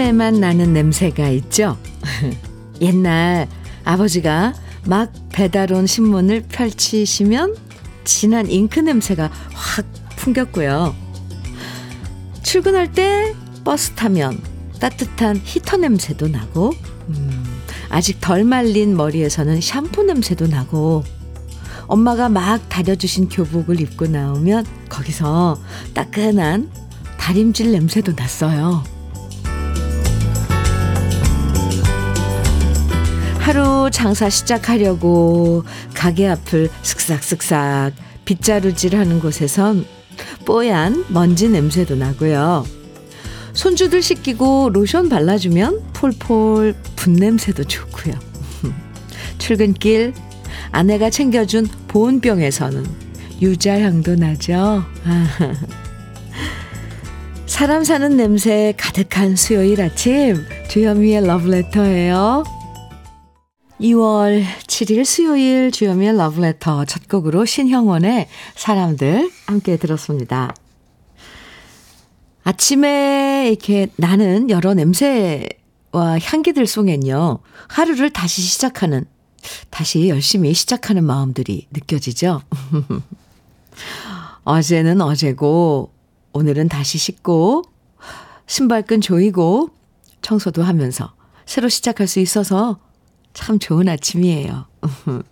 아침에만 나는 냄새가 있죠. 옛날 아버지가 막 배달 온 신문을 펼치시면 진한 잉크 냄새가 확 풍겼고요. 출근할 때 버스 타면 따뜻한 히터 냄새도 나고, 음, 아직 덜 말린 머리에서는 샴푸 냄새도 나고, 엄마가 막 다려주신 교복을 입고 나오면 거기서 따끈한 다림질 냄새도 났어요. 하루 장사 시작하려고 가게 앞을 슥싹슥싹 빗자루질 하는 곳에선 뽀얀 먼지 냄새도 나고요. 손주들 씻기고 로션 발라주면 폴폴 분 냄새도 좋고요. 출근길 아내가 챙겨준 보온병에서는 유자향도 나죠. 사람 사는 냄새 가득한 수요일 아침 주현미의 러브레터예요. 2월 7일 수요일 주현미의 러브레터 첫 곡으로 신형원의 사람들 함께 들었습니다. 아침에 이렇게 나는 여러 냄새와 향기들 속엔요. 하루를 다시 시작하는 다시 열심히 시작하는 마음들이 느껴지죠. 어제는 어제고 오늘은 다시 씻고 신발끈 조이고 청소도 하면서 새로 시작할 수 있어서 참 좋은 아침이에요.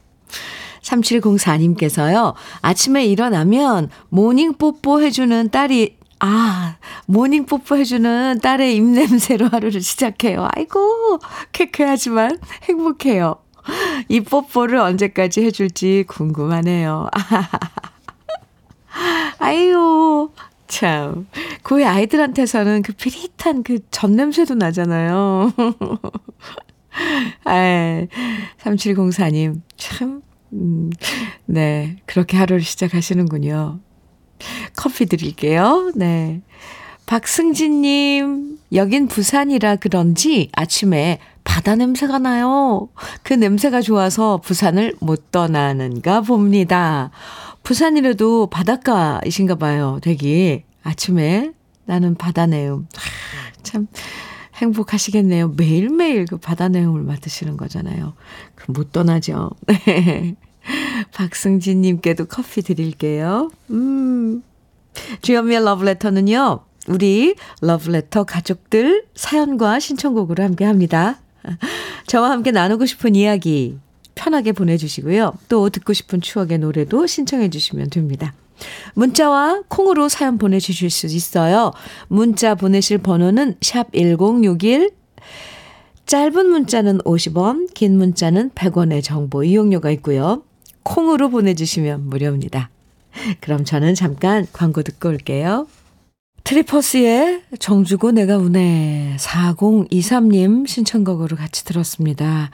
3704님께서요, 아침에 일어나면 morning 뽀뽀 해주는 딸이, 아, morning 뽀뽀 해주는 딸의 입냄새로 하루를 시작해요. 아이고, 쾌쾌하지만 행복해요. 이 뽀뽀를 언제까지 해줄지 궁금하네요. 아유, 참. 그 아이들한테서는 그 비릿한 그 젖냄새도 나잖아요. 아, 3704님, 참, 음, 네. 그렇게 하루를 시작하시는군요. 커피 드릴게요. 네. 박승진님, 여긴 부산이라 그런지 아침에 바다 냄새가 나요. 그 냄새가 좋아서 부산을 못 떠나는가 봅니다. 부산이라도 바닷가이신가 봐요. 되게 아침에 나는 바다 내음. 참 행복하시겠네요. 매일매일 그 바다 내음을 맡으시는 거잖아요. 못 떠나죠. 네. 박승진님께도 커피 드릴게요. 음. 주연미의 러브레터는요, 우리 러브레터 가족들 사연과 신청곡으로 함께 합니다. 저와 함께 나누고 싶은 이야기 편하게 보내주시고요. 또 듣고 싶은 추억의 노래도 신청해 주시면 됩니다. 문자와 콩으로 사연 보내주실 수 있어요. 문자 보내실 번호는 샵 1061, 짧은 문자는 50원, 긴 문자는 100원의 정보 이용료가 있고요. 콩으로 보내주시면 무료입니다. 그럼 저는 잠깐 광고 듣고 올게요. 트리퍼스의 정주고 내가 우네 4023님 신청곡으로 같이 들었습니다. 하,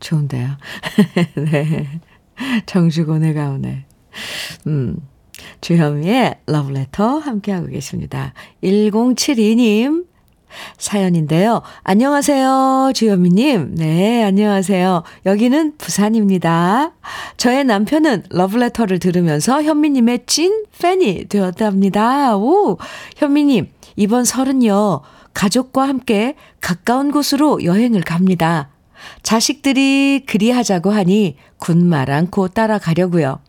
좋은데요. 네. 정주고 내가 우네. 음. 주현미의 러브레터 함께하고 계십니다. 1072님 사연인데요. 안녕하세요, 주현미님. 네, 안녕하세요. 여기는 부산입니다. 저의 남편은 러브레터를 들으면서 현미님의 찐 팬이 되었답니다. 오, 현미님, 이번 설은요, 가족과 함께 가까운 곳으로 여행을 갑니다. 자식들이 그리하자고 하니 군말 않고 따라가려고요.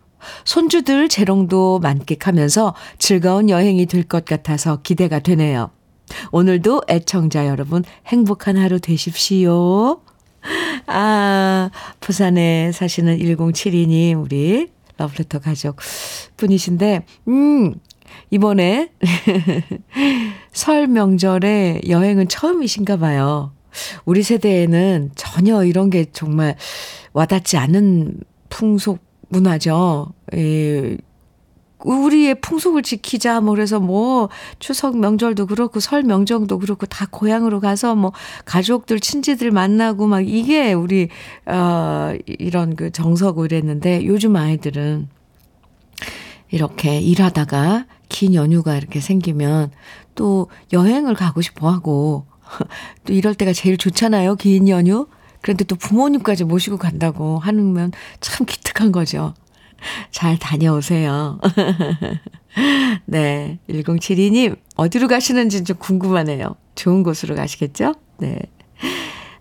손주들 재롱도 만끽하면서 즐거운 여행이 될 것 같아서 기대가 되네요. 오늘도 애청자 여러분 행복한 하루 되십시오. 아, 부산에 사시는 1072님, 우리 러브레터 가족 분이신데, 음, 이번에 설 명절에 여행은 처음이신가 봐요. 우리 세대에는 전혀 이런 게 정말 와닿지 않은 풍속 문화죠. 예, 우리의 풍속을 지키자 뭐 그래서 뭐 추석 명절도 그렇고 설 명절도 그렇고 다 고향으로 가서 뭐 가족들 친지들 만나고 막 이게 우리 어 이런 그 정서고 이랬는데 요즘 아이들은 이렇게 일하다가 긴 연휴가 이렇게 생기면 또 여행을 가고 싶어 하고 또 이럴 때가 제일 좋잖아요. 긴 연휴. 그런데 또 부모님까지 모시고 간다고 하면 참 기특한 거죠. 잘 다녀오세요. 네. 1072님, 어디로 가시는지 좀 궁금하네요. 좋은 곳으로 가시겠죠? 네.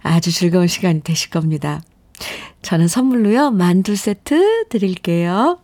아주 즐거운 시간이 되실 겁니다. 저는 선물로요, 만두 세트 드릴게요.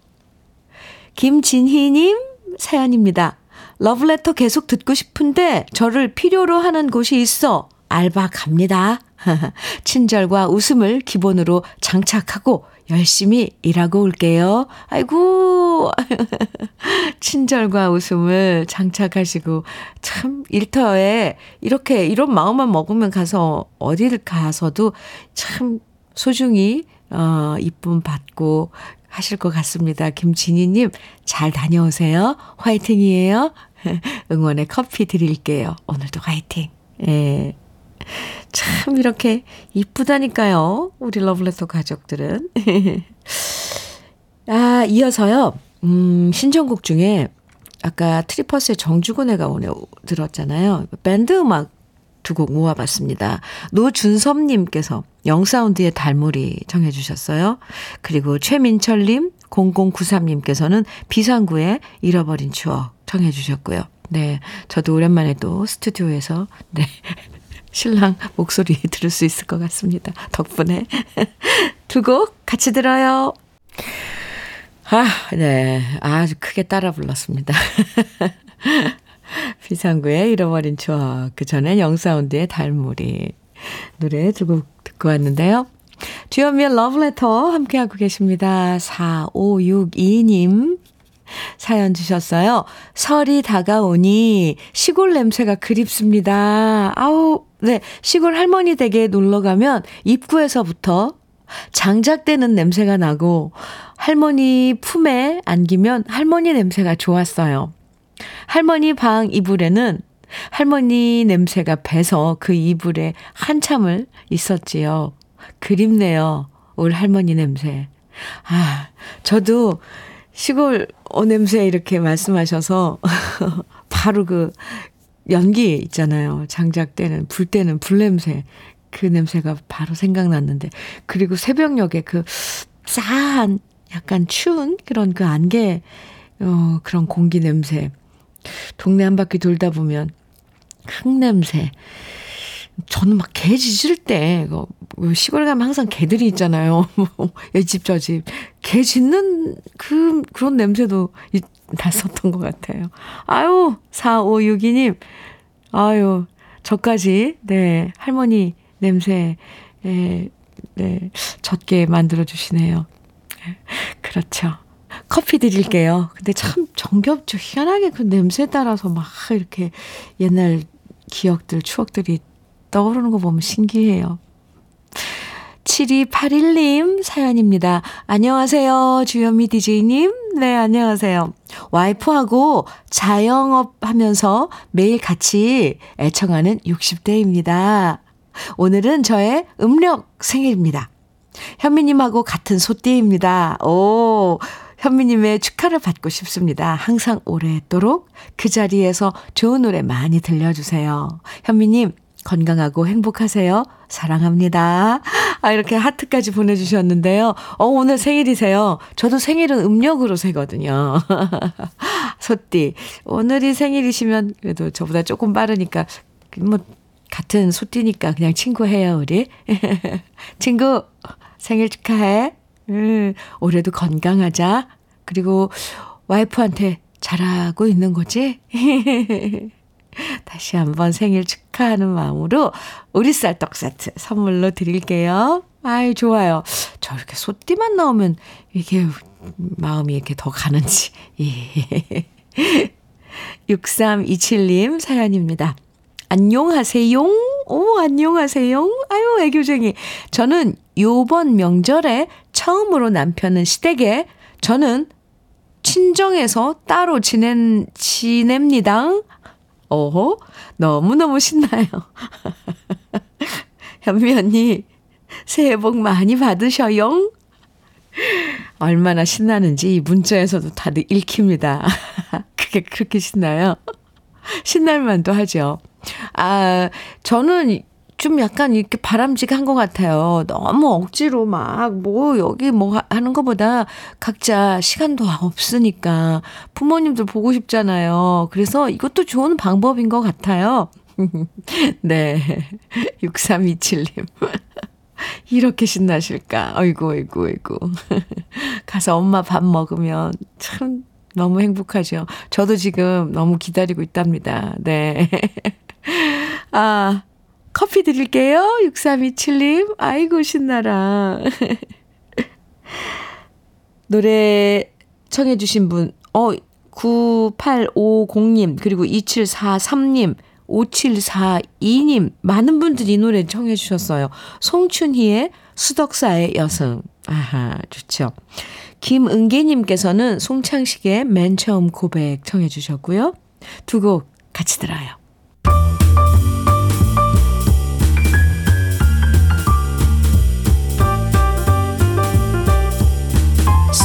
김진희님 사연입니다. 러브레터 계속 듣고 싶은데 저를 필요로 하는 곳이 있어 알바 갑니다. 친절과 웃음을 기본으로 장착하고 열심히 일하고 올게요. 아이고, 친절과 웃음을 장착하시고, 참, 일터에 이렇게, 이런 마음만 먹으면 가서, 어디를 가서도 참 소중히, 어, 이쁨 받고 하실 것 같습니다. 김진희님, 잘 다녀오세요. 화이팅이에요. 응원의 커피 드릴게요. 오늘도 화이팅. 예. 참 이렇게 이쁘다니까요. 우리 러블레터 가족들은. 아, 이어서요. 음, 신청곡 중에 아까 트리퍼스의 정주곤애가 오늘 들었잖아요. 밴드 음악 두 곡 모아봤습니다. 노준섭님께서 영사운드의 달무리 청해주셨어요. 그리고 최민철님, 0093님께서는 비상구의 잃어버린 추억 청해주셨고요. 네. 저도 오랜만에 또 스튜디오에서, 네. 신랑 목소리 들을 수 있을 것 같습니다. 덕분에. 두 곡 같이 들어요. 아, 네. 아주 크게 따라 불렀습니다. 비상구의 잃어버린 추억. 그 전에 영사운드의 달무리. 노래 두 곡 듣고 왔는데요. 주현미의 러브레터 함께하고 계십니다. 4562님 사연 주셨어요. 설이 다가오니 시골 냄새가 그립습니다. 아우, 네. 시골 할머니 댁에 놀러 가면 입구에서부터 장작되는 냄새가 나고 할머니 품에 안기면 할머니 냄새가 좋았어요. 할머니 방 이불에는 할머니 냄새가 배서 그 이불에 한참을 있었지요. 그립네요. 올 할머니 냄새. 아, 저도 시골 어 냄새 이렇게 말씀하셔서 바로 그 연기 있잖아요. 장작 때는 불 때는 불 냄새 그 냄새가 바로 생각났는데 그리고 새벽녘에 그 싸한 약간 추운 그런 그 안개 어 그런 공기 냄새 동네 한 바퀴 돌다 보면 흙 냄새 저는 막 개 짖을 때, 시골 가면 항상 개들이 있잖아요. 이 집, 저 집. 개 짖는 그, 그런 냄새도 났었던 것 같아요. 아유, 4562님. 아유, 저까지, 네, 할머니 냄새, 에, 네, 젖게 만들어주시네요. 그렇죠. 커피 드릴게요. 근데 참 정겹죠. 희한하게 그 냄새 따라서 막 이렇게 옛날 기억들, 추억들이 떠오르는 거 보면 신기해요. 7281님 사연입니다. 안녕하세요. 주현미 DJ님. 네, 안녕하세요. 와이프하고 자영업 하면서 매일 같이 애청하는 60대입니다. 오늘은 저의 음력 생일입니다. 현미님하고 같은 소띠입니다. 오, 현미님의 축하를 받고 싶습니다. 항상 오랫도록 그 자리에서 좋은 노래 많이 들려주세요. 현미님, 건강하고 행복하세요. 사랑합니다. 아, 이렇게 하트까지 보내주셨는데요. 어, 오늘 생일이세요. 저도 생일은 음력으로 세거든요. 소띠. 오늘이 생일이시면 그래도 저보다 조금 빠르니까, 뭐, 같은 소띠니까 그냥 친구해요, 우리. 친구, 생일 축하해. 음, 올해도 건강하자. 그리고 와이프한테 잘하고 있는 거지? 다시 한번 생일 축하 하는 마음으로 우리 쌀 떡 세트 선물로 드릴게요. 아유, 좋아요. 저렇게 소띠만 나오면 이게 마음이 이렇게 더 가는지. 예. 6327님 사연입니다. 안녕하세요. 오, 안녕하세요. 아유, 애교쟁이. 저는 요번 명절에 처음으로 남편은 시댁에, 저는 친정에서 따로 지낸, 지냅니다. 어허, 너무너무 신나요. 현미 언니, 새해 복 많이 받으셔요. 얼마나 신나는지 문자에서도 다들 읽힙니다. 그게 그렇게 신나요? 신날만도 하죠. 아, 저는 좀 약간 이렇게 바람직한 것 같아요. 너무 억지로 막 뭐 여기 뭐 하는 것보다 각자 시간도 없으니까 부모님들 보고 싶잖아요. 그래서 이것도 좋은 방법인 것 같아요. 네. 6327님. 이렇게 신나실까? 어이구, 어이구, 어이구. 가서 엄마 밥 먹으면 참 너무 행복하죠. 저도 지금 너무 기다리고 있답니다. 네. 아, 커피 드릴게요. 6327님. 아이고, 신나라. 노래 청해주신 분, 어, 9850님, 그리고 2743님, 5742님, 많은 분들이 이 노래 청해 주셨어요. 송춘희의 수덕사의 여성. 아하, 좋죠. 김은계님께서는 송창식의 맨 처음 고백 청해 주셨고요. 두 곡 같이 들어요.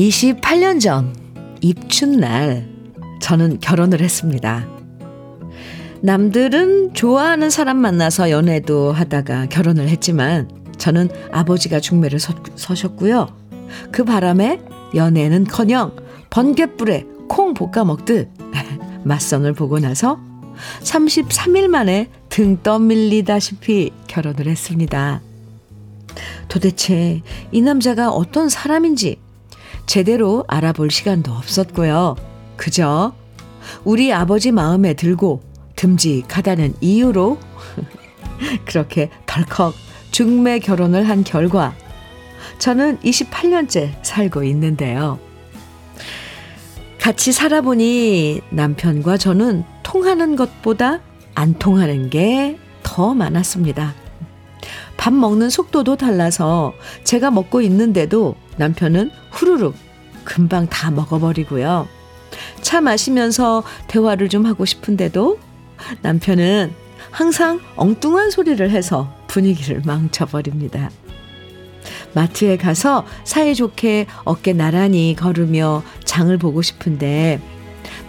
28년 전 입춘날 저는 결혼을 했습니다. 남들은 좋아하는 사람 만나서 연애도 하다가 결혼을 했지만 저는 아버지가 중매를 서, 서셨고요. 그 바람에 연애는커녕 번갯불에 콩 볶아 먹듯 맞선을 보고 나서 33일 만에 등 떠밀리다시피 결혼을 했습니다. 도대체 이 남자가 어떤 사람인지 제대로 알아볼 시간도 없었고요. 그저 우리 아버지 마음에 들고 듬직하다는 이유로 그렇게 덜컥 중매 결혼을 한 결과 저는 28년째 살고 있는데요. 같이 살아보니 남편과 저는 통하는 것보다 안 통하는 게 더 많았습니다. 밥 먹는 속도도 달라서 제가 먹고 있는데도 남편은 후루룩 금방 다 먹어버리고요. 차 마시면서 대화를 좀 하고 싶은데도 남편은 항상 엉뚱한 소리를 해서 분위기를 망쳐버립니다. 마트에 가서 사이좋게 어깨 나란히 걸으며 장을 보고 싶은데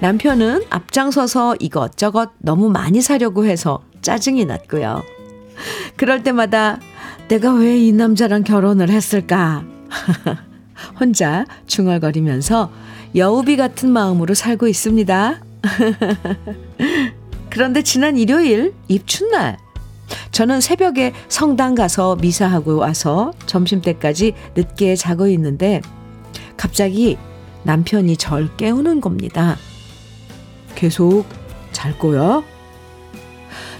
남편은 앞장서서 이것저것 너무 많이 사려고 해서 짜증이 났고요. 그럴 때마다 내가 왜 이 남자랑 결혼을 했을까? 혼자 중얼거리면서 여우비 같은 마음으로 살고 있습니다. 그런데 지난 일요일 입춘날 저는 새벽에 성당 가서 미사하고 와서 점심때까지 늦게 자고 있는데 갑자기 남편이 절 깨우는 겁니다. 계속 잘 거야?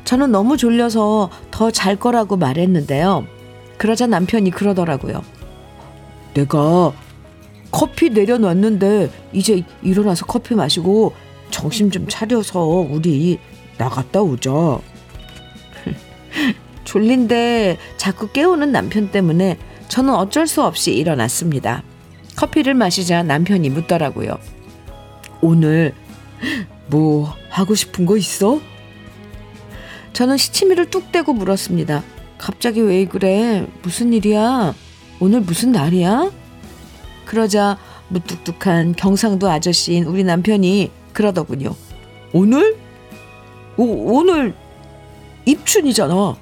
저는 너무 졸려서 더 잘 거라고 말했는데요. 그러자 남편이 그러더라고요. 내가 커피 내려놨는데 이제 일어나서 커피 마시고 정신 좀 차려서 우리 나갔다 오자. 졸린데 자꾸 깨우는 남편 때문에 저는 어쩔 수 없이 일어났습니다. 커피를 마시자 남편이 묻더라고요. 오늘 뭐 하고 싶은 거 있어? 저는 시치미를 뚝 떼고 물었습니다. 갑자기 왜 그래? 무슨 일이야? 오늘 무슨 날이야? 그러자 무뚝뚝한 경상도 아저씨인 우리 남편이 그러더군요. 오늘? 오, 오늘 입춘이잖아.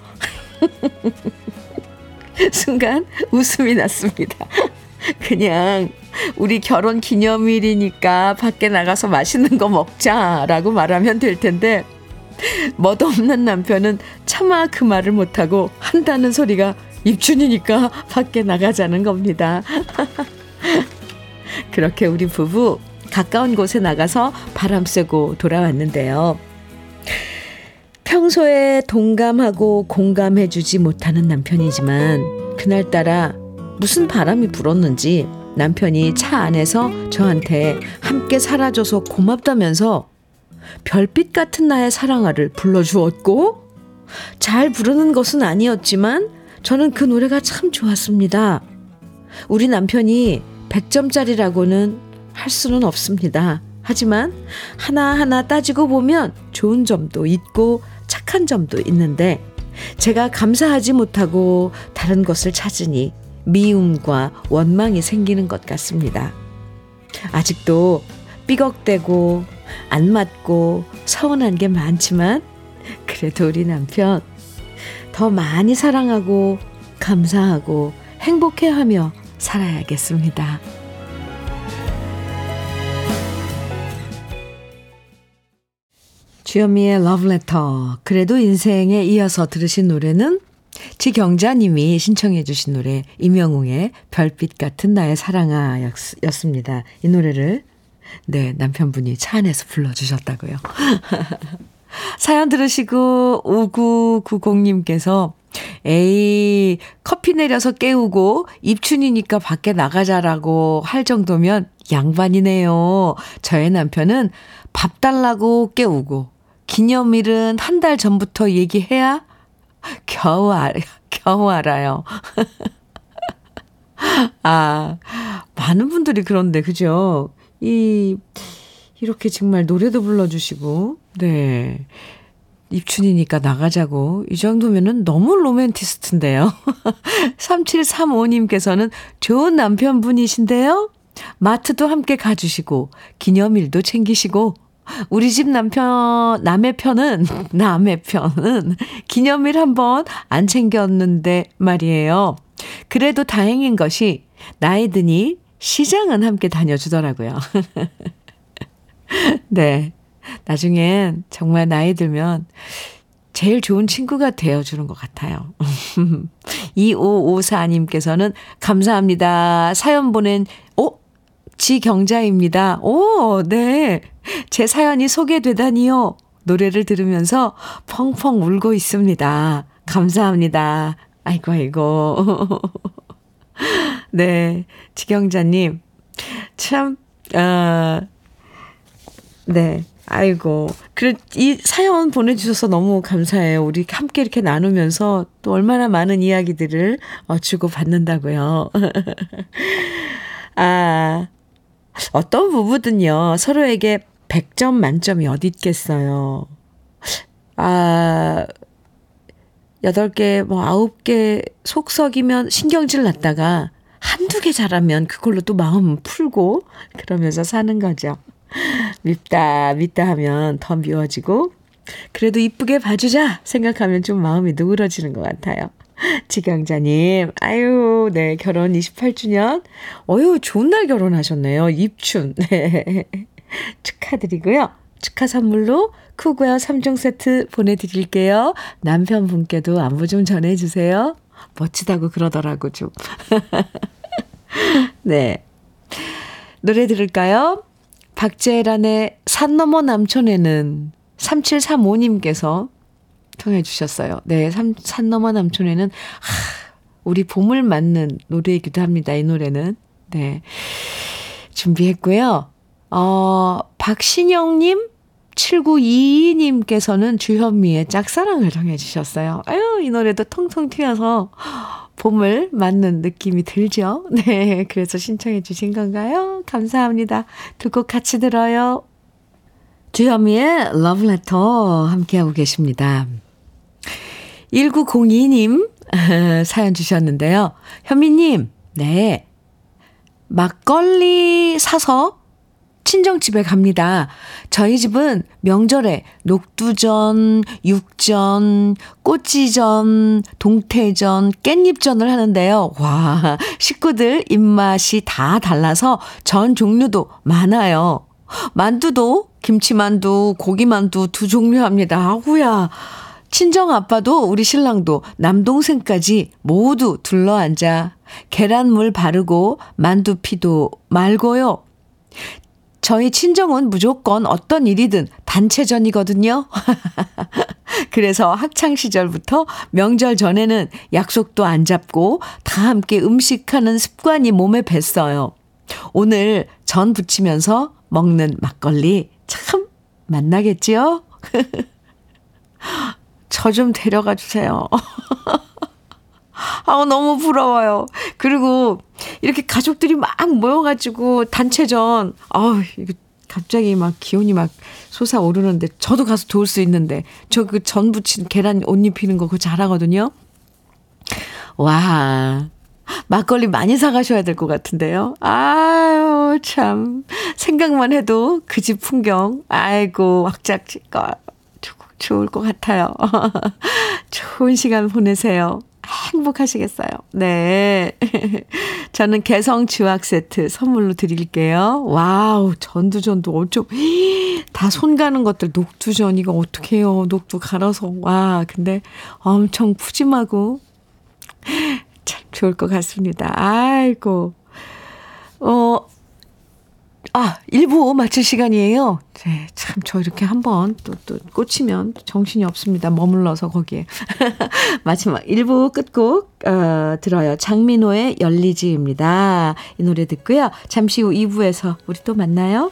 순간 웃음이 났습니다. 그냥 우리 결혼 기념일이니까 밖에 나가서 맛있는 거 먹자라고 말하면 될 텐데 멋없는 남편은 차마 그 말을 못하고 한다는 소리가 입춘이니까 밖에 나가자는 겁니다. 그렇게 우리 부부 가까운 곳에 나가서 바람 쐬고 돌아왔는데요. 평소에 동감하고 공감해주지 못하는 남편이지만 그날따라 무슨 바람이 불었는지 남편이 차 안에서 저한테 함께 살아줘서 고맙다면서 별빛 같은 나의 사랑아를 불러주었고 잘 부르는 것은 아니었지만 저는 그 노래가 참 좋았습니다. 우리 남편이 100점짜리라고는 할 수는 없습니다. 하지만 하나하나 따지고 보면 좋은 점도 있고 착한 점도 있는데 제가 감사하지 못하고 다른 것을 찾으니 미움과 원망이 생기는 것 같습니다. 아직도 삐걱대고 안 맞고 서운한 게 많지만 그래도 우리 남편 더 많이 사랑하고 감사하고 행복해하며 살아야겠습니다. 주현미의 러브레터. 그래도 인생에 이어서 들으신 노래는 지경자님이 신청해 주신 노래 임영웅의 별빛 같은 나의 사랑아 였습니다. 이 노래를 네 남편분이 차 안에서 불러주셨다고요. 사연 들으시고 5990님께서 에이 커피 내려서 깨우고 입춘이니까 밖에 나가자라고 할 정도면 양반이네요. 저의 남편은 밥 달라고 깨우고 기념일은 한 달 전부터 얘기해야 겨우 알, 겨우 알아요. 아, 많은 분들이 그런데, 그죠? 이, 이렇게 정말 노래도 불러주시고, 네. 입춘이니까 나가자고. 이 정도면은 너무 로맨티스트인데요. 3735님께서는 좋은 남편분이신데요? 마트도 함께 가주시고, 기념일도 챙기시고, 우리 집 남편, 남의 편은, 남의 편은 기념일 한번 안 챙겼는데 말이에요. 그래도 다행인 것이 나이 드니 시장은 함께 다녀주더라고요. 네. 나중엔 정말 나이 들면 제일 좋은 친구가 되어주는 것 같아요. 2554님께서는 감사합니다. 사연 보낸, 어? 지경자입니다. 오, 네. 제 사연이 소개되다니요. 노래를 들으면서 펑펑 울고 있습니다. 감사합니다. 아이고, 아이고. 네. 지경자님. 참, 아, 네. 아이고. 그래, 이 사연 보내주셔서 너무 감사해요. 우리 함께 이렇게 나누면서 또 얼마나 많은 이야기들을 어, 주고받는다고요. 아, 어떤 부부든요, 서로에게 100점 만점이 어디 있겠어요. 아, 8개, 뭐 9개 속썩이면 신경질 났다가 한두 개 잘하면 그걸로 또 마음 풀고 그러면서 사는 거죠. 밉다, 밉다 하면 더 미워지고 그래도 이쁘게 봐주자 생각하면 좀 마음이 누그러지는 것 같아요. 지경자님, 아유, 네, 결혼 28주년. 어유, 좋은 날 결혼하셨네요. 입춘. 네. 축하드리고요. 축하 선물로 쿠고요 3종 세트 보내드릴게요. 남편분께도 안부 좀 전해주세요. 멋지다고 그러더라고, 좀. 네. 노래 들을까요? 박재란의 산 너머 남촌에는 3735님께서 통해 주셨어요. 네, 산, 산 너머 남촌에는, 하, 우리 봄을 맞는 노래이기도 합니다. 이 노래는. 네. 준비했고요. 어, 박신영 님, 7922님께서는 주현미의 짝사랑을 정해 주셨어요. 아유, 이 노래도 통통 튀어서 봄을 맞는 느낌이 들죠? 네, 그래서 신청해 주신 건가요? 감사합니다. 두 곡 같이 들어요. 주현미의 러브레터 함께하고 계십니다. 1902님 사연 주셨는데요. 현미님, 네. 막걸리 사서 친정집에 갑니다. 저희 집은 명절에 녹두전, 육전, 꼬치전, 동태전, 깻잎전을 하는데요. 와, 식구들 입맛이 다 달라서 전 종류도 많아요. 만두도 김치만두, 고기만두 두 종류 합니다. 아구야. 친정 아빠도 우리 신랑도 남동생까지 모두 둘러앉아 계란물 바르고 만두 피도 말고요. 저희 친정은 무조건 어떤 일이든 단체전이거든요. 그래서 학창 시절부터 명절 전에는 약속도 안 잡고 다 함께 음식하는 습관이 몸에 뱄어요. 오늘 전 부치면서 먹는 막걸리 참 만나겠지요? 저 좀 데려가 주세요. 아, 너무 부러워요. 그리고 이렇게 가족들이 막 모여가지고 단체전, 아우, 이거 갑자기 막 기온이 막 솟아오르는데 저도 가서 도울 수 있는데 저 그 전 부친 계란 옷 입히는 거 그거 잘하거든요. 와. 막걸리 많이 사가셔야 될 것 같은데요. 아유, 참. 생각만 해도 그 집 풍경, 아이고, 왁자지껄 좋을 것 같아요. 좋은 시간 보내세요. 행복하시겠어요. 네. 저는 개성 지확 세트 선물로 드릴게요. wow, 전두전도 어쩜, 다 손 가는 것들, 녹두전, 이거 어떡해요. 녹두 갈아서. 와, 근데 엄청 푸짐하고, 참 좋을 것 같습니다. 아이고. 어, 아, 1부 마칠 시간이에요. 네, 참, 저 이렇게 한번 또, 또 꽂히면 정신이 없습니다. 머물러서 거기에. 마지막 1부 끝곡, 어, 들어요. 장민호의 열리지입니다. 이 노래 듣고요. 잠시 후 2부에서 우리 또 만나요.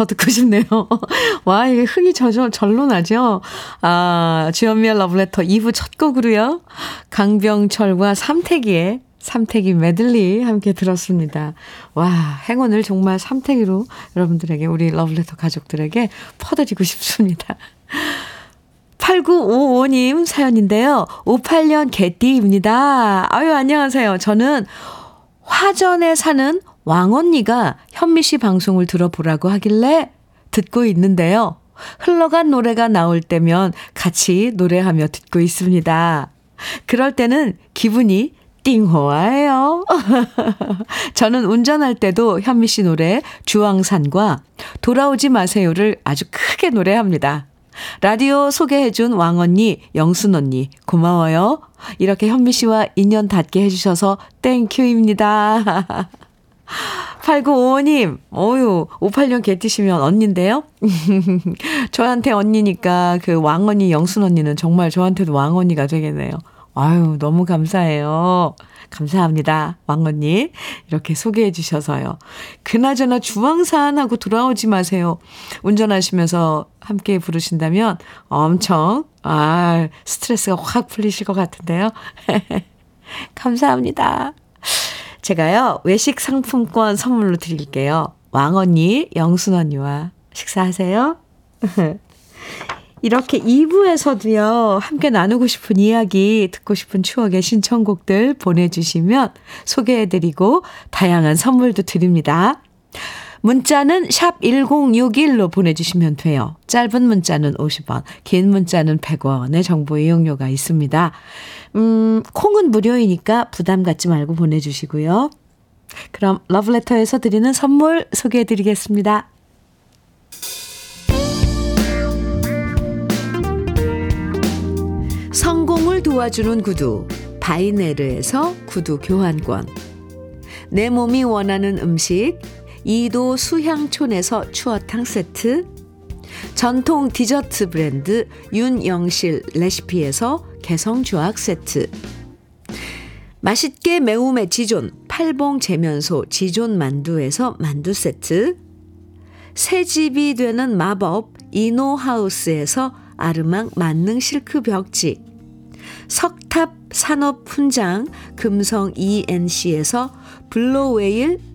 더 듣고 싶네요. 와, 이게 흥이 저절, 절로 나죠? 아, 주현미의 러브레터 2부 첫 곡으로요. 강병철과 삼태기의 삼태기 메들리 함께 들었습니다. 와, 행운을 정말 삼태기로 여러분들에게, 우리 러브레터 가족들에게 퍼드리고 싶습니다. 8955님 사연인데요. 58년 개띠입니다. 아유, 안녕하세요. 저는 화전에 사는 왕언니가 현미 씨 방송을 들어보라고 하길래 듣고 있는데요. 흘러간 노래가 나올 때면 같이 노래하며 듣고 있습니다. 그럴 때는 기분이 띵호와예요. 저는 운전할 때도 현미 씨 노래 주황산과 돌아오지 마세요를 아주 크게 노래합니다. 라디오 소개해준 왕언니, 영순언니, 고마워요. 이렇게 현미 씨와 인연 닿게 해주셔서 thank you입니다. 8955님, 어유 58년 개띠시면 언니인데요? 저한테 언니니까 그 왕언니, 영순 언니는 정말 저한테도 왕언니가 되겠네요. 아유, 너무 감사해요. 감사합니다. 왕언니. 이렇게 소개해 주셔서요. 그나저나 주황산하고 돌아오지 마세요. 운전하시면서 함께 부르신다면 엄청, 아, 스트레스가 확 풀리실 것 같은데요. 감사합니다. 제가요, 외식 상품권 선물로 드릴게요. 왕언니, 영순언니와 식사하세요. 이렇게 2부에서도요, 함께 나누고 싶은 이야기, 듣고 싶은 추억의 신청곡들 보내주시면 소개해드리고 다양한 선물도 드립니다. 문자는 샵 1061로 보내주시면 돼요. 짧은 문자는 50원, 긴 문자는 100원의 정보 이용료가 있습니다. 음, 콩은 무료이니까 부담 갖지 말고 보내주시고요. 그럼 러브레터에서 드리는 선물 소개해 드리겠습니다. 성공을 도와주는 구두 바이네르에서 구두 교환권 내 몸이 원하는 음식 이도 수향촌에서 추어탕 세트 전통 디저트 브랜드 윤영실 레시피에서 개성조악 세트 맛있게 매움의 지존 팔봉 재면소 지존 만두에서 만두 세트 새 집이 되는 마법 이노하우스에서 아르망 만능 실크 벽지 석탑 산업 훈장 금성 ENC에서 블로웨일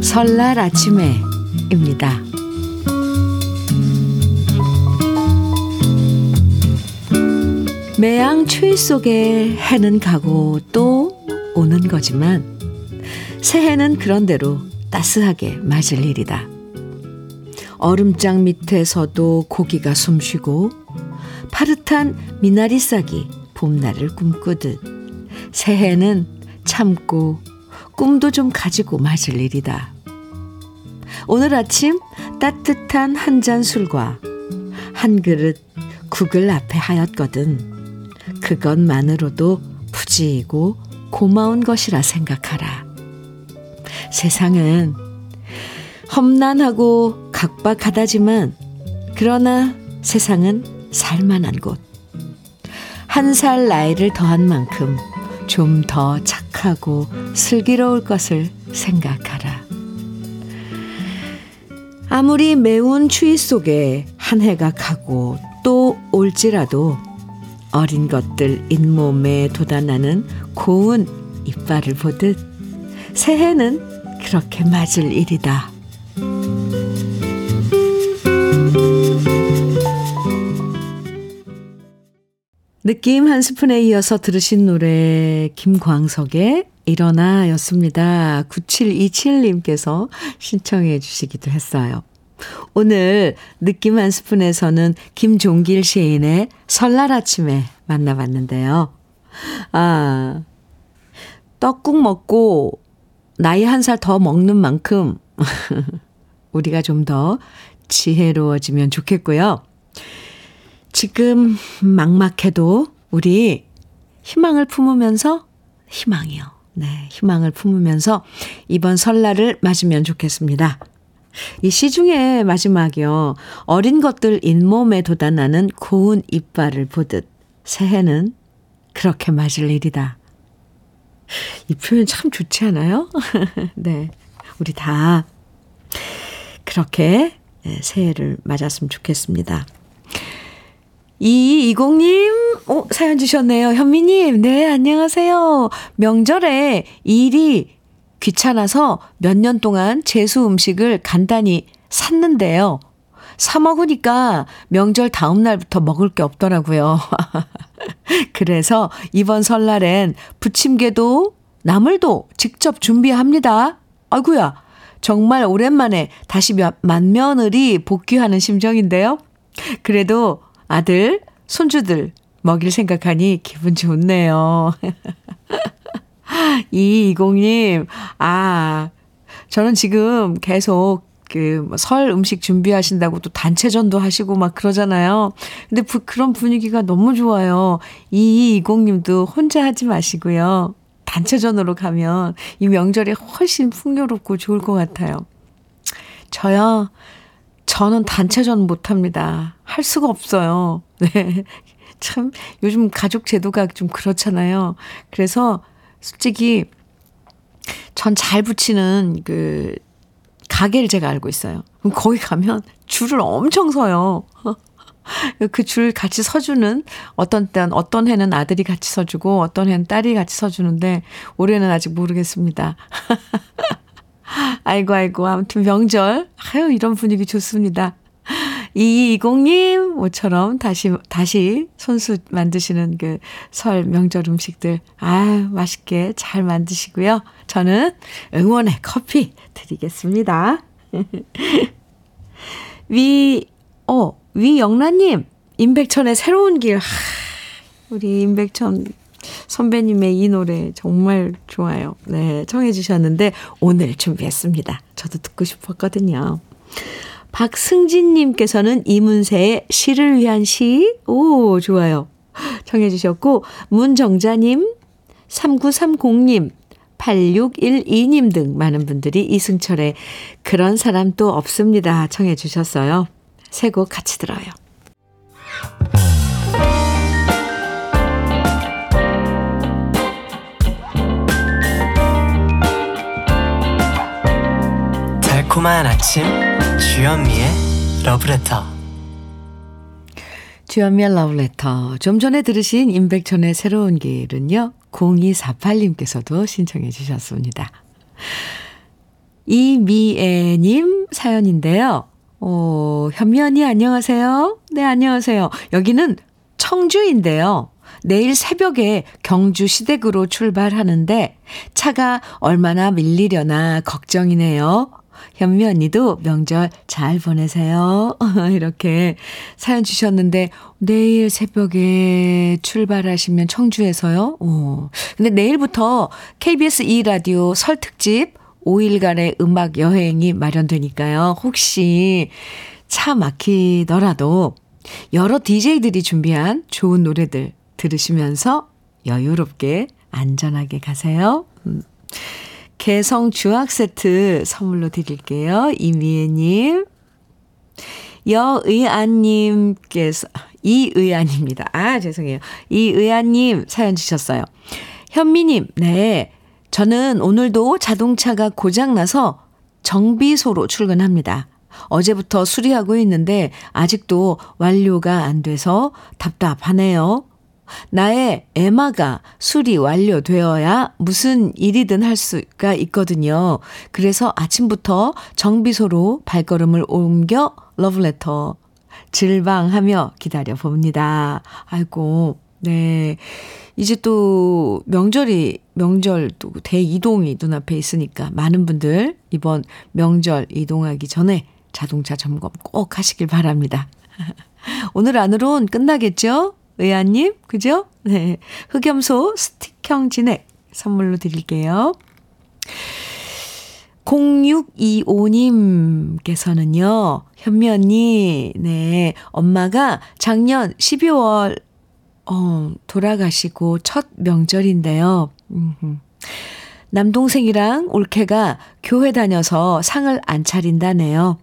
설날 아침에입니다. 매양 추위 속에 해는 가고 또 오는 거지만 새해는 그런대로 따스하게 맞을 일이다. 얼음장 밑에서도 고기가 숨쉬고 파릇한 미나리 싹이 봄날을 꿈꾸듯 새해는 참고 꿈도 좀 가지고 맞을 일이다. 오늘 아침 따뜻한 한 잔 술과 한 그릇 국을 앞에 하였거든. 그것만으로도 푸지고 고마운 것이라 생각하라. 세상은 험난하고 각박하다지만 그러나 세상은 살만한 곳. 한 살 나이를 더한 만큼 좀 더 착하고 슬기로울 것을 생각하라. 아무리 매운 추위 속에 한 해가 가고 또 올지라도 어린 것들 잇몸에 돋아나는 고운 이빨을 보듯 새해는 그렇게 맞을 일이다. 느낌 한 스푼에 이어서 들으신 노래 김광석의 일어나 였습니다. 9727님께서 신청해 주시기도 했어요. 오늘 느낌 한 스푼에서는 김종길 시인의 설날 아침에 만나봤는데요. 아, 떡국 먹고 나이 한 살 더 먹는 만큼 우리가 좀 더 지혜로워지면 좋겠고요. 지금 막막해도 우리 희망을 품으면서 희망이요. 네, 희망을 품으면서 이번 설날을 맞으면 좋겠습니다. 이 시중의 마지막이요. 어린 것들 잇몸에 돋아나는 고운 이빨을 보듯 새해는 그렇게 맞을 일이다. 이 표현 참 좋지 않아요? 네. 우리 다 그렇게 네, 새해를 맞았으면 좋겠습니다. 2220님, 어, 사연 주셨네요. 현미님, 네, 안녕하세요. 명절에 일이 귀찮아서 몇 년 동안 재수 음식을 간단히 샀는데요. 사 먹으니까 명절 다음 날부터 먹을 게 없더라고요. 그래서 이번 설날엔 부침개도 나물도 직접 준비합니다. 아이구야 정말 오랜만에 다시 만며느리 복귀하는 심정인데요. 그래도 아들, 손주들 먹일 생각하니 기분 좋네요. 2220님, 아, 저는 지금 계속 그설 뭐 음식 준비하신다고 또 단체전도 하시고 막 그러잖아요. 근데 부, 그런 분위기가 너무 좋아요. 2220님도 혼자 하지 마시고요. 단체전으로 가면 이 명절이 훨씬 풍요롭고 좋을 것 같아요. 저요, 저는 단체전 못합니다. 할 수가 없어요. 네. 참, 요즘 가족 제도가 좀 그렇잖아요. 그래서 솔직히 전 잘 붙이는 그 가게를 제가 알고 있어요. 그럼 거기 가면 줄을 엄청 서요. 그 줄 같이 서주는 어떤 때는 어떤 해는 아들이 같이 서주고 어떤 해는 딸이 같이 서주는데 올해는 아직 모르겠습니다. 아이고 아이고 아무튼 명절 아유 이런 분위기 좋습니다. 2220님, 모처럼 다시, 다시 손수 만드시는 그 설 명절 음식들. 아 맛있게 잘 만드시고요. 저는 응원의 커피 드리겠습니다. 위, 어, 위영란님, 임백천의 새로운 길. 하, 우리 임백천 선배님의 이 노래 정말 좋아요. 네, 청해 주셨는데 오늘 준비했습니다. 저도 듣고 싶었거든요. 박승진님께서는 이문세의 시를 위한 시. 오, 좋아요. 청해 주셨고, 문정자님, 3930님, 8612님 등 많은 분들이 이승철의 그런 사람 또 없습니다. 청해 주셨어요. 세 곡 같이 들어요. 달콤한 아침 주현미의 러브레터 주연미의 러브레터. 좀 전에 들으신 임백천의 새로운 길은요. 0248님께서도 신청해 주셨습니다. 이미애님 사연인데요. 어, 현미 언니 안녕하세요. 네, 안녕하세요. 여기는 청주인데요. 내일 새벽에 경주 시댁으로 출발하는데 차가 얼마나 밀리려나 걱정이네요. 현미 언니도 명절 잘 보내세요. 이렇게 사연 주셨는데, 내일 새벽에 출발하시면 청주에서요? 오. 근데 내일부터 KBS 2라디오 설 특집 5일간의 음악 여행이 마련되니까요. 혹시 차 막히더라도 여러 DJ들이 준비한 좋은 노래들 들으시면서 여유롭게 안전하게 가세요. 음. 개성 주악 세트 선물로 드릴게요. 이미애님. 여의안님께서, 이의안입니다. 아, 죄송해요. 이의안님 사연 주셨어요. 현미님, 네. 저는 오늘도 자동차가 고장나서 정비소로 출근합니다. 어제부터 수리하고 있는데 아직도 완료가 안 돼서 답답하네요. 나의 에마가 수리 완료되어야 무슨 일이든 할 수가 있거든요. 그래서 아침부터 정비소로 발걸음을 옮겨 러브레터 질방하며 기다려 봅니다. 아이고, 네. 이제 또 명절이, 명절 또 대이동이 눈앞에 있으니까 많은 분들 이번 명절 이동하기 전에 자동차 점검 꼭 하시길 바랍니다. 오늘 안으론 끝나겠죠? 의아님, 그죠? 네. 흑염소 스틱형 진액 선물로 드릴게요. 0625님께서는요, 현미 언니, 네, 엄마가 작년 12월, 어, 돌아가시고 첫 명절인데요. 남동생이랑 올케가 교회 다녀서 상을 안 차린다네요.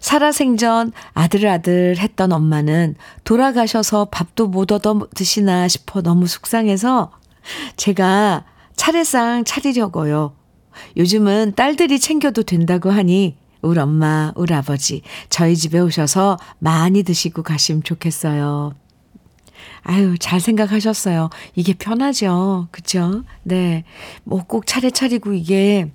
살아생전 아들아들 했던 엄마는 돌아가셔서 밥도 못 얻어 드시나 싶어 너무 속상해서 제가 차례상 차리려고요. 요즘은 딸들이 챙겨도 된다고 하니 우리 엄마, 우리 아버지 저희 집에 오셔서 많이 드시고 가시면 좋겠어요. 아유, 잘 생각하셨어요. 이게 편하죠. 그쵸? 네. 뭐 꼭 차례 차리고 이게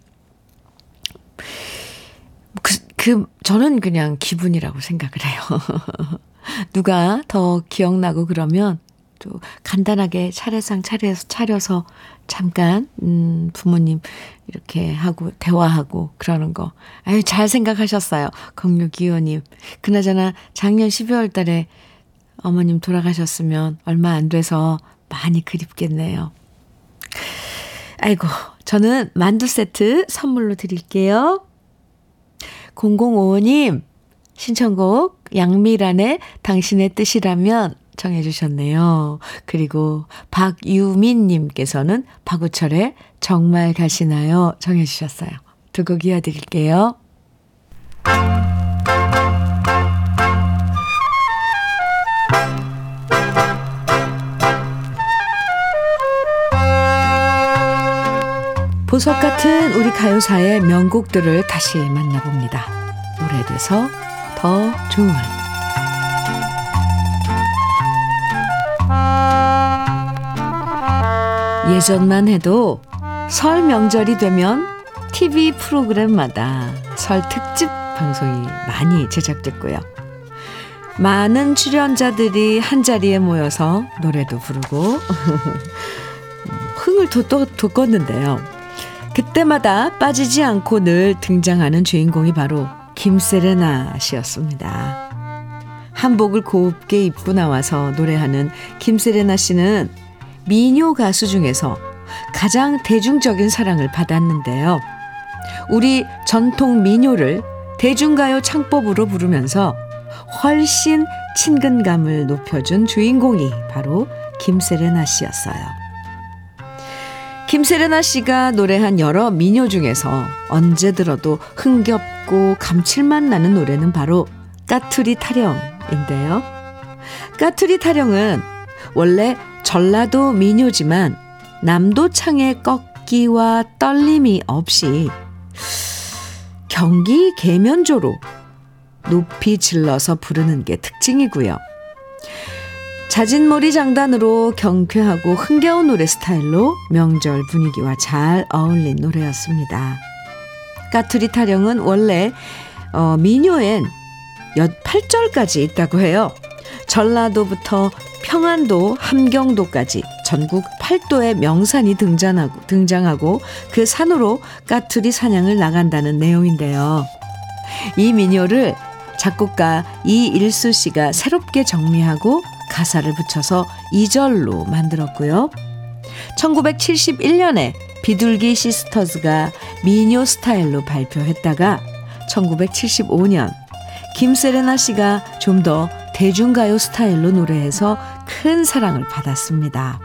그, 그, 저는 그냥 기분이라고 생각을 해요. 누가 더 기억나고 그러면 또 간단하게 차례상 차려서, 차려서 잠깐, 음, 부모님 이렇게 하고, 대화하고 그러는 거. 아유, 잘 생각하셨어요. 공유기호님. 그나저나 작년 12월 달에 어머님 돌아가셨으면 얼마 안 돼서 많이 그립겠네요. 아이고, 저는 만두 세트 선물로 드릴게요. 0055님, 신청곡 양미란의 당신의 뜻이라면 청해 주셨네요. 그리고 박유민님께서는 박우철의 정말 가시나요? 청해 주셨어요. 두 곡 이어드릴게요. 보석 같은 우리 가요사의 명곡들을 다시 만나봅니다. 오래돼서 더 좋은 예전만 해도 설 명절이 되면 TV 프로그램마다 설 특집 방송이 많이 제작됐고요. 많은 출연자들이 한 자리에 모여서 노래도 부르고 흥을 돋, 돋궜는데요. 그때마다 빠지지 않고 늘 등장하는 주인공이 바로 김세레나 씨였습니다. 한복을 곱게 입고 나와서 노래하는 김세레나 씨는 미녀 가수 중에서 가장 대중적인 사랑을 받았는데요. 우리 전통 민요를 대중가요 창법으로 부르면서 훨씬 친근감을 높여준 주인공이 바로 김세레나 씨였어요. 김세레나 씨가 노래한 여러 민요 중에서 언제 들어도 흥겹고 감칠맛 나는 노래는 바로 까투리 타령인데요. 까투리 타령은 원래 전라도 민요지만 남도창의 꺾기와 떨림이 없이 경기 계면조로 높이 질러서 부르는 게 특징이고요. 자진머리 장단으로 경쾌하고 흥겨운 노래 스타일로 명절 분위기와 잘 어울린 노래였습니다. 까투리 타령은 원래 어, 민요엔 8절까지 있다고 해요. 전라도부터 평안도, 함경도까지 전국 8도의 명산이 등장하고, 등장하고 그 산으로 까투리 사냥을 나간다는 내용인데요. 이 민요를 작곡가 이일수 씨가 새롭게 정리하고 가사를 붙여서 2절로 만들었고요. 1971년에 비둘기 시스터즈가 민요 스타일로 발표했다가 1975년 김세레나 씨가 좀 더 대중가요 스타일로 노래해서 큰 사랑을 받았습니다.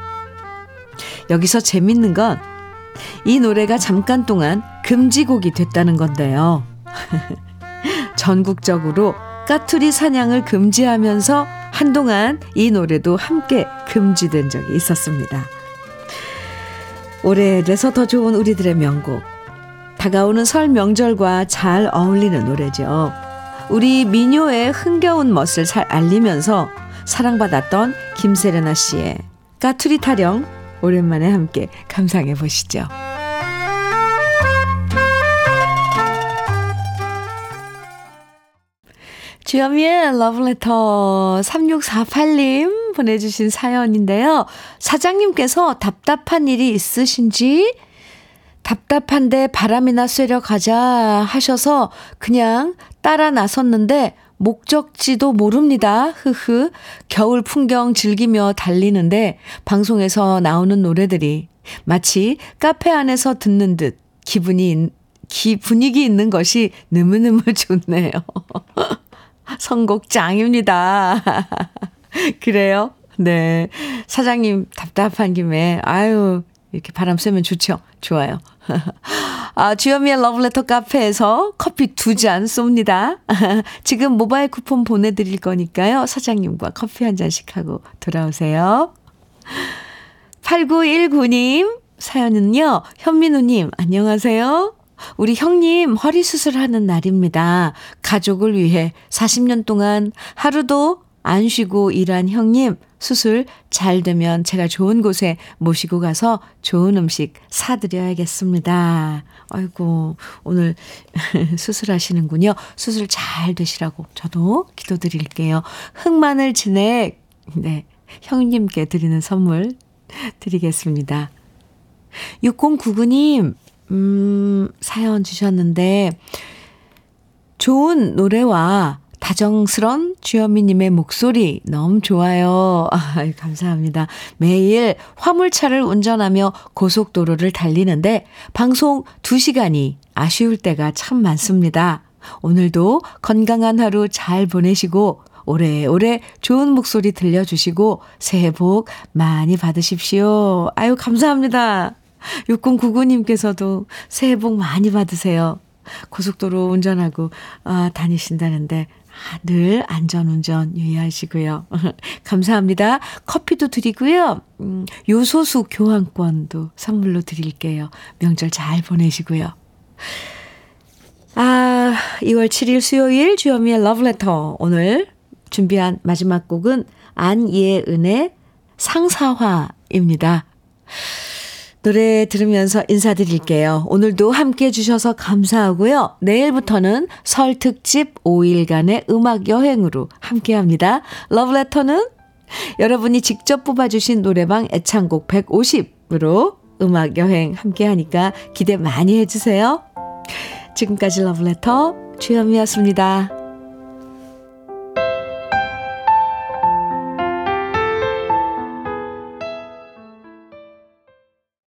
여기서 재밌는 건 이 노래가 잠깐 동안 금지곡이 됐다는 건데요. 전국적으로 까투리 사냥을 금지하면서 한동안 이 노래도 함께 금지된 적이 있었습니다. 오래돼서 더 좋은 우리들의 명곡. 다가오는 설 명절과 잘 어울리는 노래죠. 우리 민요의 흥겨운 멋을 잘 알리면서 사랑받았던 김세레나 씨의 까투리 타령 오랜만에 함께 감상해 보시죠. 주현미의 러브레터 3648님 보내주신 사연인데요. 사장님께서 답답한 일이 있으신지 답답한데 바람이나 쐬러 가자 하셔서 그냥 따라 나섰는데 목적지도 모릅니다. 흐흐. 겨울 풍경 즐기며 달리는데 방송에서 나오는 노래들이 마치 카페 안에서 듣는 듯 기분이 기 분위기 있는 것이 너무너무 좋네요. 선곡 짱입니다. 그래요? 네. 사장님 답답한 김에 아유 이렇게 바람 쐬면 좋죠. 좋아요. 아, 주현미의 러브레터 카페에서 커피 두 잔 쏩니다. 지금 모바일 쿠폰 보내드릴 거니까요. 사장님과 커피 한 잔씩 하고 돌아오세요. 8919님 사연은요. 현민우님 안녕하세요. 우리 형님 허리 수술하는 날입니다. 가족을 위해 40년 동안 하루도 안 쉬고 일한 형님 수술 잘 되면 제가 좋은 곳에 모시고 가서 좋은 음식 사드려야겠습니다. 아이고, 오늘 수술하시는군요. 수술 잘 되시라고 저도 기도드릴게요. 흑마늘 진액, 네, 형님께 드리는 선물 드리겠습니다. 6099님, 음, 사연 주셨는데, 좋은 노래와 다정스런 주현미님의 목소리 너무 좋아요. 아, 감사합니다. 매일 화물차를 운전하며 고속도로를 달리는데 방송 2시간이 아쉬울 때가 참 많습니다. 오늘도 건강한 하루 잘 보내시고 오래오래 좋은 목소리 들려주시고 새해 복 많이 받으십시오. 아유, 감사합니다. 6099님께서도 새해 복 많이 받으세요. 고속도로 운전하고 아, 다니신다는데 아, 늘 안전운전 유의하시고요. 감사합니다. 커피도 드리고요. 음, 요소수 교환권도 선물로 드릴게요. 명절 잘 보내시고요. 아, 2월 7일 수요일 주현미의 러브레터. 오늘 준비한 마지막 곡은 안예은의 상사화입니다. 노래 들으면서 인사드릴게요. 오늘도 함께 해주셔서 감사하고요. 내일부터는 설 특집 5일간의 음악 여행으로 함께 합니다. 러브레터는 여러분이 직접 뽑아주신 노래방 애창곡 150으로 음악 여행 함께 하니까 기대 많이 해주세요. 지금까지 러브레터 주현미였습니다.